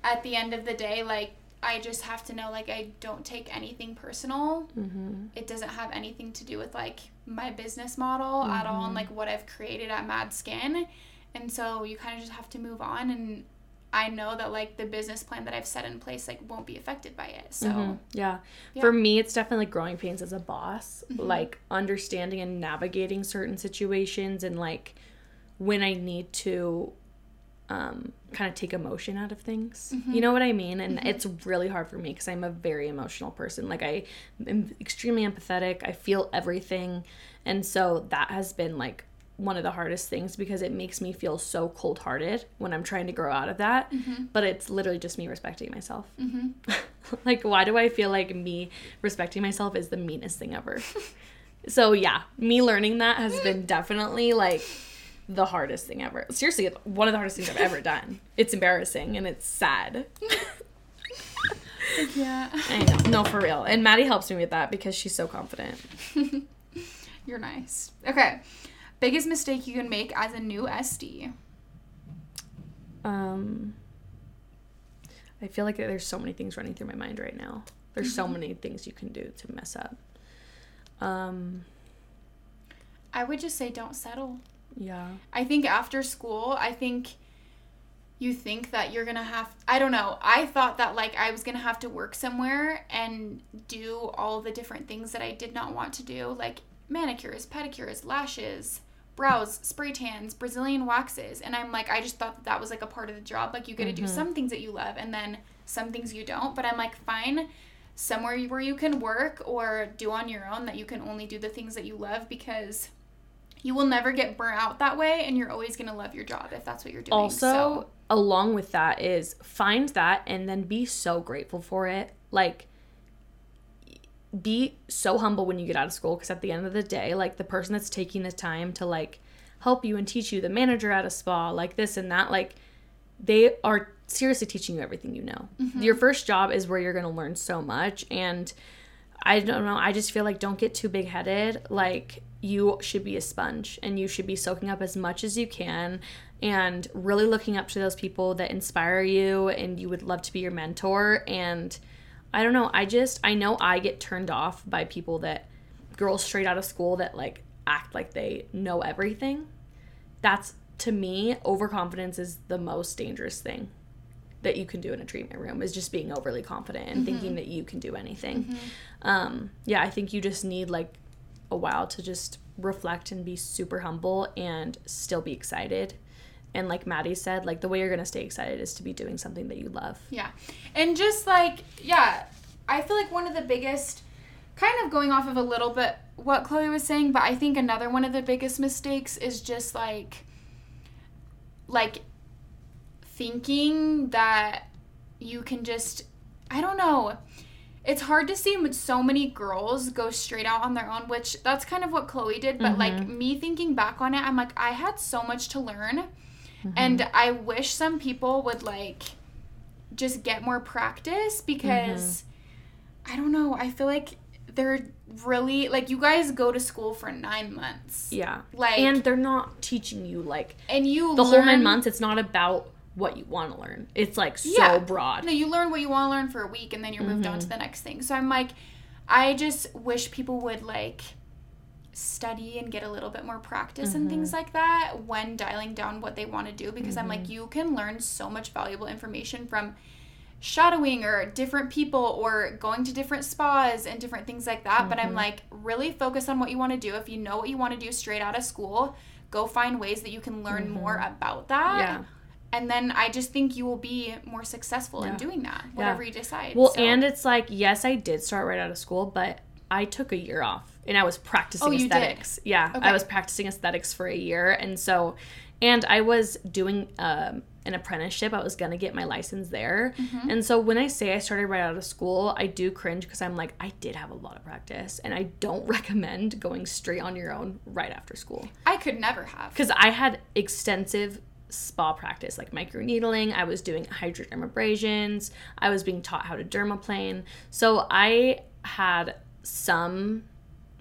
at the end of the day, like, I just have to know, like, I don't take anything personal. Mhm. It doesn't have anything to do with, like, my business model at all and, like, what I've created at Mad Skin. And so, you kind of just have to move on. And I know that, like, the business plan that I've set in place, like, won't be affected by it. So, Mhm. Yeah. Yeah. For me, it's definitely growing pains as a boss, Mhm. like understanding and navigating certain situations and like when I need to um, kind of take emotion out of things. You know what I mean? And it's really hard for me because I'm a very emotional person. Like I am extremely empathetic. I feel everything. And so that has been like one of the hardest things because it makes me feel so cold-hearted when I'm trying to grow out of that. But it's literally just me respecting myself. mhm. <laughs> like why do I feel like me respecting myself is the meanest thing ever? <laughs> so yeah, me learning that has been definitely like the hardest thing ever. Seriously, one of the hardest things I've ever done. It's embarrassing and it's sad. <laughs> yeah. I know. No, for real. And Maddie helps me with that because she's so confident. You're nice. Okay. Biggest mistake you can make as a new SD. Um I feel like there's so many things running through my mind right now. There's so many things you can do to mess up. Um I would just say don't settle. yeah. I think after school, I think you think that you're going to have I don't know. I thought that like I was going to have to work somewhere and do all the different things that I did not want to do, like manicures, pedicures, lashes, brows, spray tans, Brazilian waxes. And I'm like I just thought that that was like a part of the job. Like you get to do mm-hmm. some things that you love and then some things you don't, but I'm like fine. Somewhere where you can work or do on your own that you can only do the things that you love because you will never get burnt out that way and you're always going to love your job if that's what you're doing also So, along with that is find that and then be so grateful for it. Like be so humble when you get out of school because at the end of the day like the person that's taking the time to like help you and teach you the manager at a spa like this and that like they are seriously teaching you everything you know mm-hmm. your first job is where you're going to learn so much and I don't know. I just feel like don't get too big headed. Like you should be a sponge and you should be soaking up as much as you can and really looking up to those people that inspire you and you would love to be your mentor. And I don't know. I just, I know I get turned off by people that, girls straight out of school that like act like they know everything. That's to me, overconfidence is the most dangerous thing that you can do in a treatment room is just being overly confident and thinking that you can do anything. Um, yeah, I think you just need like a while to just reflect and be super humble and still be excited. And like Maddie said, like the way you're gonna stay excited is to be doing something that you love. yeah. And just like, yeah, I feel like one of the biggest, kind of going off of a little bit what Chloe was saying, but I think another one of the biggest mistakes is just like, like, thinking that you can just, I don't know. it's hard to see so many girls go straight out on their own, which that's kind of what Chloe did. But mm-hmm. like me thinking back on it, I'm like, I had so much to learn. Mm-hmm. And I wish some people would like just get more practice because mm-hmm. I don't know, I feel like they're really like you guys go to school for nine months. Yeah. Like and they're not teaching you like and you the learn, whole nine months. It's not about what you want to learn. It's like so yeah. broad. No, you learn what you want to learn for a week and then you're moved mm-hmm. on to the next thing. So I'm like, I just wish people would like study and get a little bit more practice mm-hmm. and things like that when dialing down what they want to do because mm-hmm. I'm like, mm-hmm. you can learn so much valuable information from shadowing or different people or going to different spas and different things like that. But I'm mm-hmm. like, really focus on what you want to do. If you know what you want to do straight out of school, go find ways that you can learn more mm-hmm. about that. Yeah and then I just think you will be more successful yeah. in doing that, whatever yeah. you decide. Well, so. and it's like, yes, I did start right out of school, but I took a year off and I was practicing oh, aesthetics. Yeah, okay. I was practicing aesthetics for a year, and so, and I was doing um, an apprenticeship. I was gonna get my license there, mm-hmm. and so when I say I started right out of school, I do cringe because I'm like, I did have a lot of practice, and I don't <laughs> recommend going straight on your own right after school. I could never have because I had extensive spa practice like microneedling i was doing hydrodermabrasions i was being taught how to dermaplane so i had some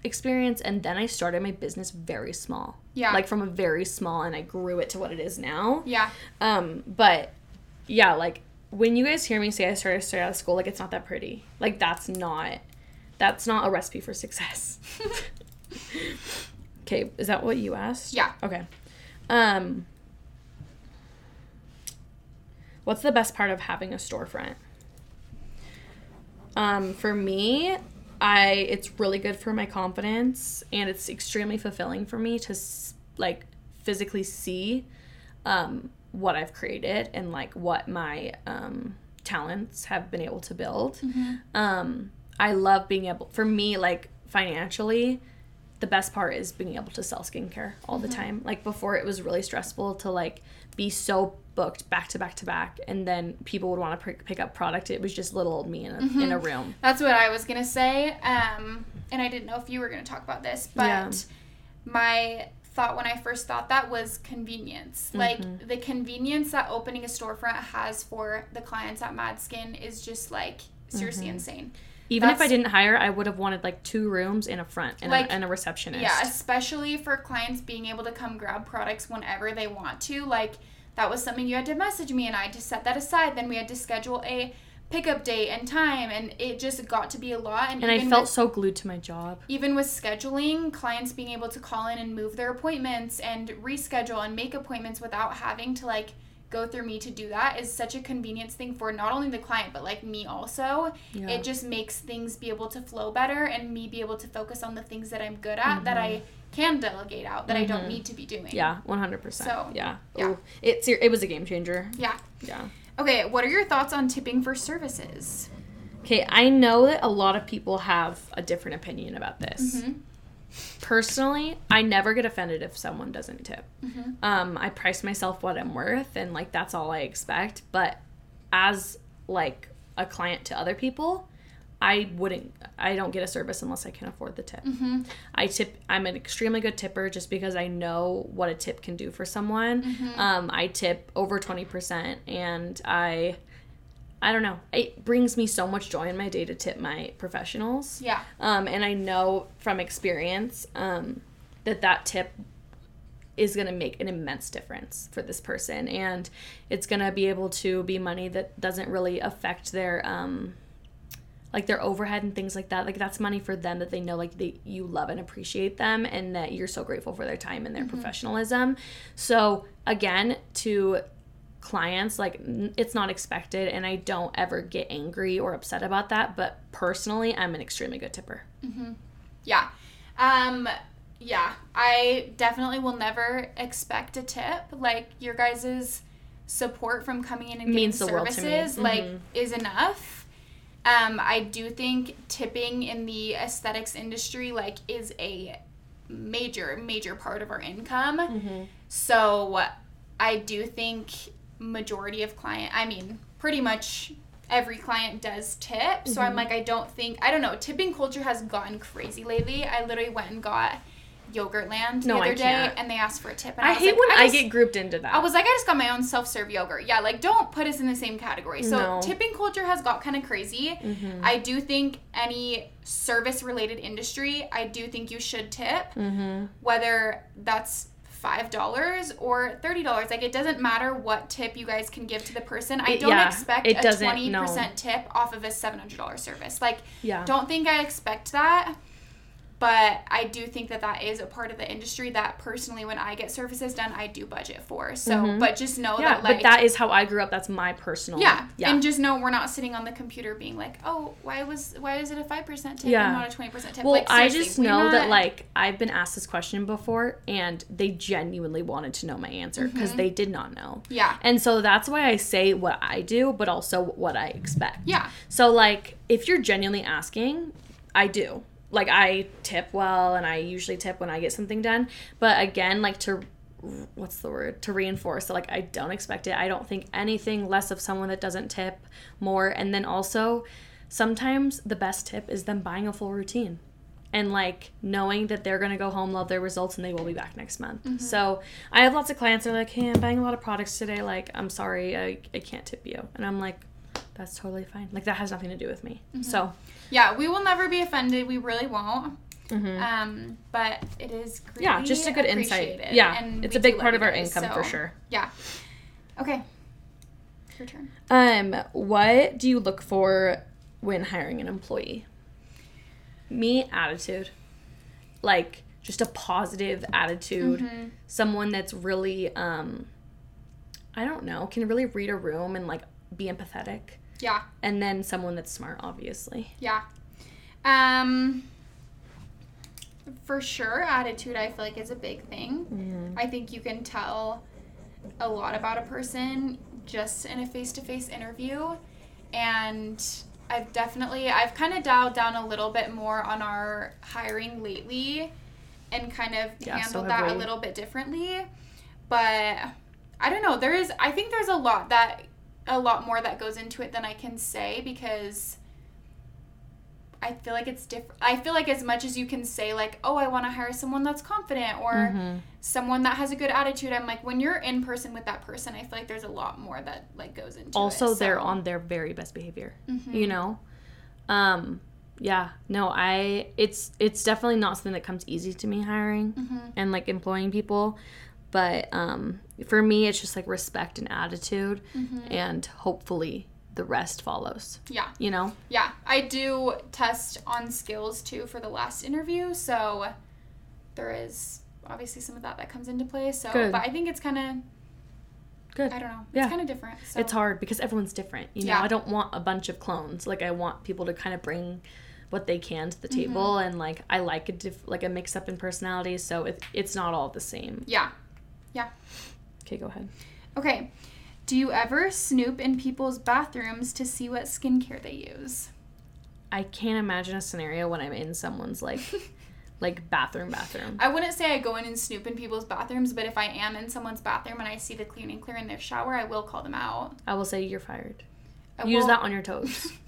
experience and then i started my business very small. Yeah. Like from a very small and i grew it to what it is now. Yeah. Um but yeah like when you guys hear me say i started straight out of school like it's not that pretty. Like that's not that's not a recipe for success. <laughs> Okay is that what you asked? Yeah. Okay. Um What's the best part of having a storefront? Um, for me, I it's really good for my confidence and it's extremely fulfilling for me to like physically see um, what I've created and like what my um, talents have been able to build. Mm-hmm. Um, I love being able for me like financially the best part is being able to sell skincare all mm-hmm. the time. Like before it was really stressful to like be so booked back to back to back and then people would want to p- pick up product it was just little old me in a, mm-hmm. in a room that's what i was gonna say um, and i didn't know if you were gonna talk about this but yeah. my thought when i first thought that was convenience mm-hmm. like the convenience that opening a storefront has for the clients at madskin is just like seriously mm-hmm. insane even That's, if I didn't hire, I would have wanted like two rooms in a front and, like, a, and a receptionist. Yeah, especially for clients being able to come grab products whenever they want to. Like, that was something you had to message me and I had to set that aside. Then we had to schedule a pickup date and time and it just got to be a lot and, and i felt with, so glued to my job even with scheduling clients being able to call in and move their appointments and reschedule and make appointments without having to like go through me to do that is such a convenience thing for not only the client but like me also yeah. it just makes things be able to flow better and me be able to focus on the things that i'm good at mm-hmm. that i can delegate out that mm-hmm. I don't mm-hmm. need to be doing. Yeah, one hundred percent. So yeah, yeah, Ooh, it's it was a game changer. Yeah, yeah. Okay, what are your thoughts on tipping for services? Okay, I know that a lot of people have a different opinion about this. Mm-hmm. Personally, I never get offended if someone doesn't tip. Mm-hmm. Um, I price myself what I'm worth, and like that's all I expect. But as like a client to other people, I wouldn't I don't get a service unless I can afford the tip. Mm-hmm. I tip I'm an extremely good tipper just because I know what a tip can do for someone. Mm-hmm. Um, I tip over 20% and I I don't know. It brings me so much joy in my day to tip my professionals. Yeah. Um, and I know from experience um, that that tip is going to make an immense difference for this person and it's going to be able to be money that doesn't really affect their um, like their overhead and things like that like that's money for them that they know like they you love and appreciate them and that you're so grateful for their time and their mm-hmm. professionalism so again to clients like it's not expected and i don't ever get angry or upset about that but personally i'm an extremely good tipper mm-hmm. yeah um yeah i definitely will never expect a tip like your guys's support from coming in and getting Means services like mm-hmm. is enough um, I do think tipping in the aesthetics industry like is a major major part of our income. Mm-hmm. So I do think majority of client, I mean, pretty much every client does tip. So Mm-hmm. I'm like, I don't think, I don't know, tipping culture has gone crazy lately. I literally went and got Yogurtland No, the I other day and they asked for a tip. And I was hate like, when I, just- get grouped into that. I was like, I just got my own self serve yogurt. Yeah, like don't put us in the same category. So No. tipping culture has got kind of crazy. Mm-hmm. I do think any service related industry, I do think you should tip, mm-hmm. whether that's five dollars or thirty dollars. Like it doesn't matter what tip you guys can give to the person. I don't yeah, expect a doesn't- twenty no. percent tip off of a seven hundred dollar service. Like Yeah. don't think I expect that. But I do think that that is a part of the industry that personally, when I get services done, I do budget for. So, Mhm. but just know yeah, that, like, but that is how I grew up. That's my personal. yeah. Yeah. and just know we're not sitting on the computer being like, oh, why was why is it a five percent tip Yeah. and not a twenty percent tip? well, like, I just know that like I've been asked this question before, and they genuinely wanted to know my answer because Mhm. they did not know. yeah, And so that's why I say what I do, but also what I expect. yeah, So like if you're genuinely asking, I do. Like I tip well and I usually tip when I get something done. But again, like to what's the word? To reinforce that like I don't expect it. I don't think anything less of someone that doesn't tip more. And then also sometimes the best tip is them buying a full routine. And like knowing that they're gonna go home, love their results, and they will be back next month. Mm-hmm. So I have lots of clients that are like, "Hey, I'm buying a lot of products today. Like, I'm sorry, I, I can't tip you." And I'm like, "That's totally fine. Like that has nothing to do with me." So yeah. We will never be offended. We really won't. mhm. Um, but it is yeah, just a good insight. Yeah, and it's a big part of our income for sure. Yeah. Okay. Your turn. Um, what do you look for when hiring an employee? Me, attitude. Like just a positive attitude. Mhm. Someone that's really um I don't know, can really read a room and like be empathetic. Yeah. And then someone that's smart, obviously. Yeah. Um for sure attitude I feel like is a big thing. I think you can tell a lot about a person just in a face-to-face interview and I've definitely I've kind of dialed down a little bit more on our hiring lately and kind of Yeah, handled have that a little bit differently. But I don't know, there is I think there's a lot that a lot more that goes into it than I can say because I feel like it's different. I feel like as much as you can say like, "Oh, I want to hire someone that's confident or Mhm. someone that has a good attitude." I'm like, when you're in person with that person, I feel like there's a lot more that like goes into Also, it. Also, they're so- on their very best behavior. Mhm. you know um yeah no i it's it's definitely not something that comes easy to me hiring Mhm. and like employing people but um for me it's just like respect and attitude Mhm. and hopefully the rest follows Yeah. you know Yeah, I do test on skills too for the last interview, so there is obviously some of that that comes into play. So, Good. but I think it's kind of good I don't know, it's Yeah. kind of different. So. it's hard because everyone's different you know Yeah. i don't want a bunch of clones like i want people to kind of bring what they can to the Mm-hmm. table and like i like a diff- like a mix up in personalities so it, it's not all the same Yeah. Okay go ahead Okay. Do you ever snoop in people's bathrooms to see what skincare they use? I can't imagine a scenario when I'm in someone's like <laughs> like bathroom bathroom. I wouldn't say I go in and snoop in people's bathrooms, but if I am in someone's bathroom and I see the Clean & Clear in their shower, I will call them out. I will say you're fired. I Use will- that on your toes. <laughs>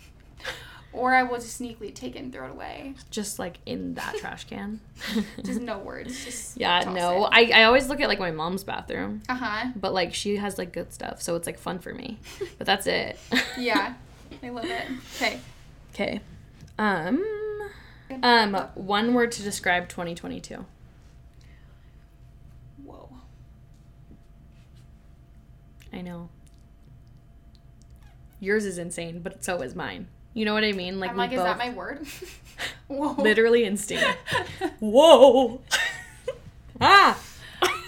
Or I will just sneakily take it and throw it away. just like in that <laughs> trash can. Just no <laughs> words. Just yeah, no. it. I, I always look at like my mom's bathroom. Uh huh. But like she has like good stuff, so it's like fun for me. <laughs> But that's it. Yeah. I love it. Okay. Okay. Um um one word to describe 2022. Whoa. I know. Yours is insane, but so is mine. You know what I mean? Like I'm like, is both that my word? <laughs> Whoa. literally instinct. <laughs> Whoa. <laughs> ah.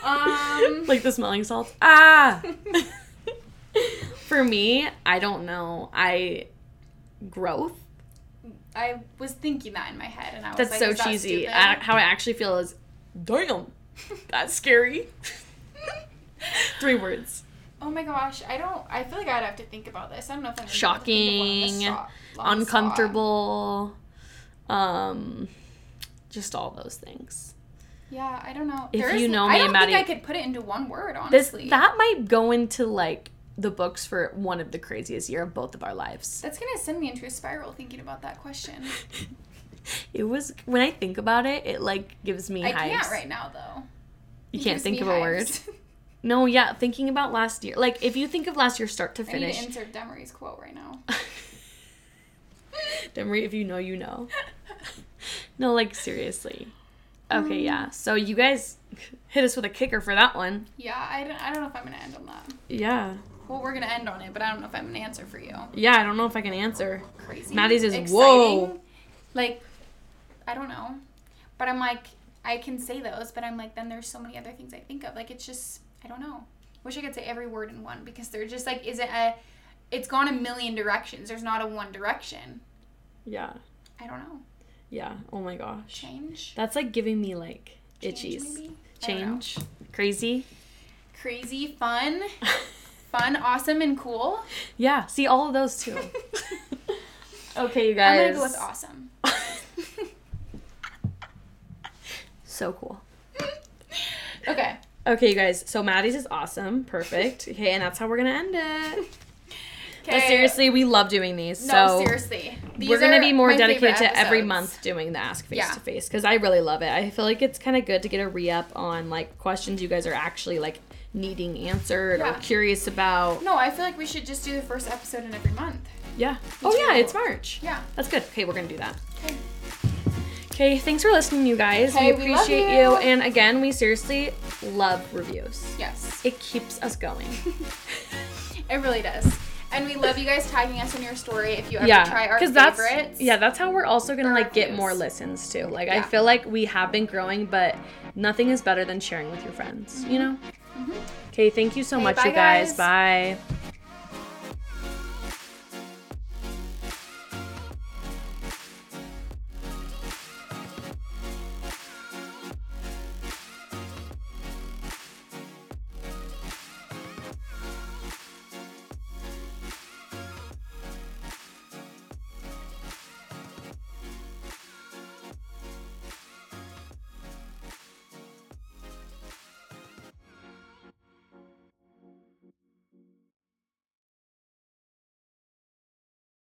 Um. like the smelling salts. Ah. For me, I don't know. I growth. I was thinking that in my head, and I was like, That's like, so is that cheesy. I, how I actually feel is, damn, that's scary. Three words. Oh my gosh, I don't. I feel like I'd have to think about this. I don't know if I'm gonna be able to think of one on the Shocking, the spot. Uncomfortable. Um, just all those things. Yeah, I don't know. If There is- you know I me, don't Maddie- think I could put it into one word. This Honestly, that might go into like the books for one of the craziest year of both of our lives. That's gonna send me into a spiral thinking about that question. <laughs> It was when I think about it, it like gives me I can't right now though. You It can't think of a word. <laughs> No, yeah, thinking about last year. Like if you think of last year start to I need finish. to insert Demery's quote right now. <laughs> Demery, if you know, you know. <laughs> No, like seriously. Okay, um, yeah. So you guys hit us with a kicker for that one. Yeah, I don't, I don't know if I'm gonna end on that. Yeah. Well, we're gonna end on it, but I don't know if I'm gonna answer for you. Yeah, I don't know if I can answer. Crazy. Maddie's is, exciting. whoa. Like, I don't know, but I'm like, I can say those, but I'm like, then there's so many other things I think of. Like, it's just, I don't know. Wish I could say every word in one because they're just like, is it a? It's gone a million directions. There's not a one direction. Yeah. I don't know. Yeah. Oh my gosh. Change. That's like giving me like Change, itchies. maybe? I don't know. Change. Crazy. Crazy, fun, <laughs> fun, awesome, and cool. Yeah. See all of those too. <laughs> okay, you guys. I'm gonna go with awesome. <laughs> so cool. Okay. Okay, you guys. So Maddie's is awesome. Perfect. <laughs> Okay, and that's how we're gonna end it. <laughs> But seriously, we love doing these. No, so seriously. These we're gonna be more dedicated to every month doing the ask face to face because I really love it. I feel like it's kind of good to get a re up on like questions you guys are actually like needing answered or curious about. No, I feel like we should just do the first episode in every month. Yeah. Oh yeah, it's March. Yeah. That's good. Okay, we're gonna do that. Okay. Okay, thanks for listening, you guys. Okay, we appreciate you. you. And again, we seriously love reviews. Yes. It keeps us going. <laughs> It really does. And we love you guys tagging us in your story if you ever yeah, try our because that's yeah, that's how we're also gonna like get more listens too. Like I feel like we have been growing, but nothing is better than sharing with your friends. You know. Mm-hmm. Okay, thank you so Okay, much, you guys. guys. Bye.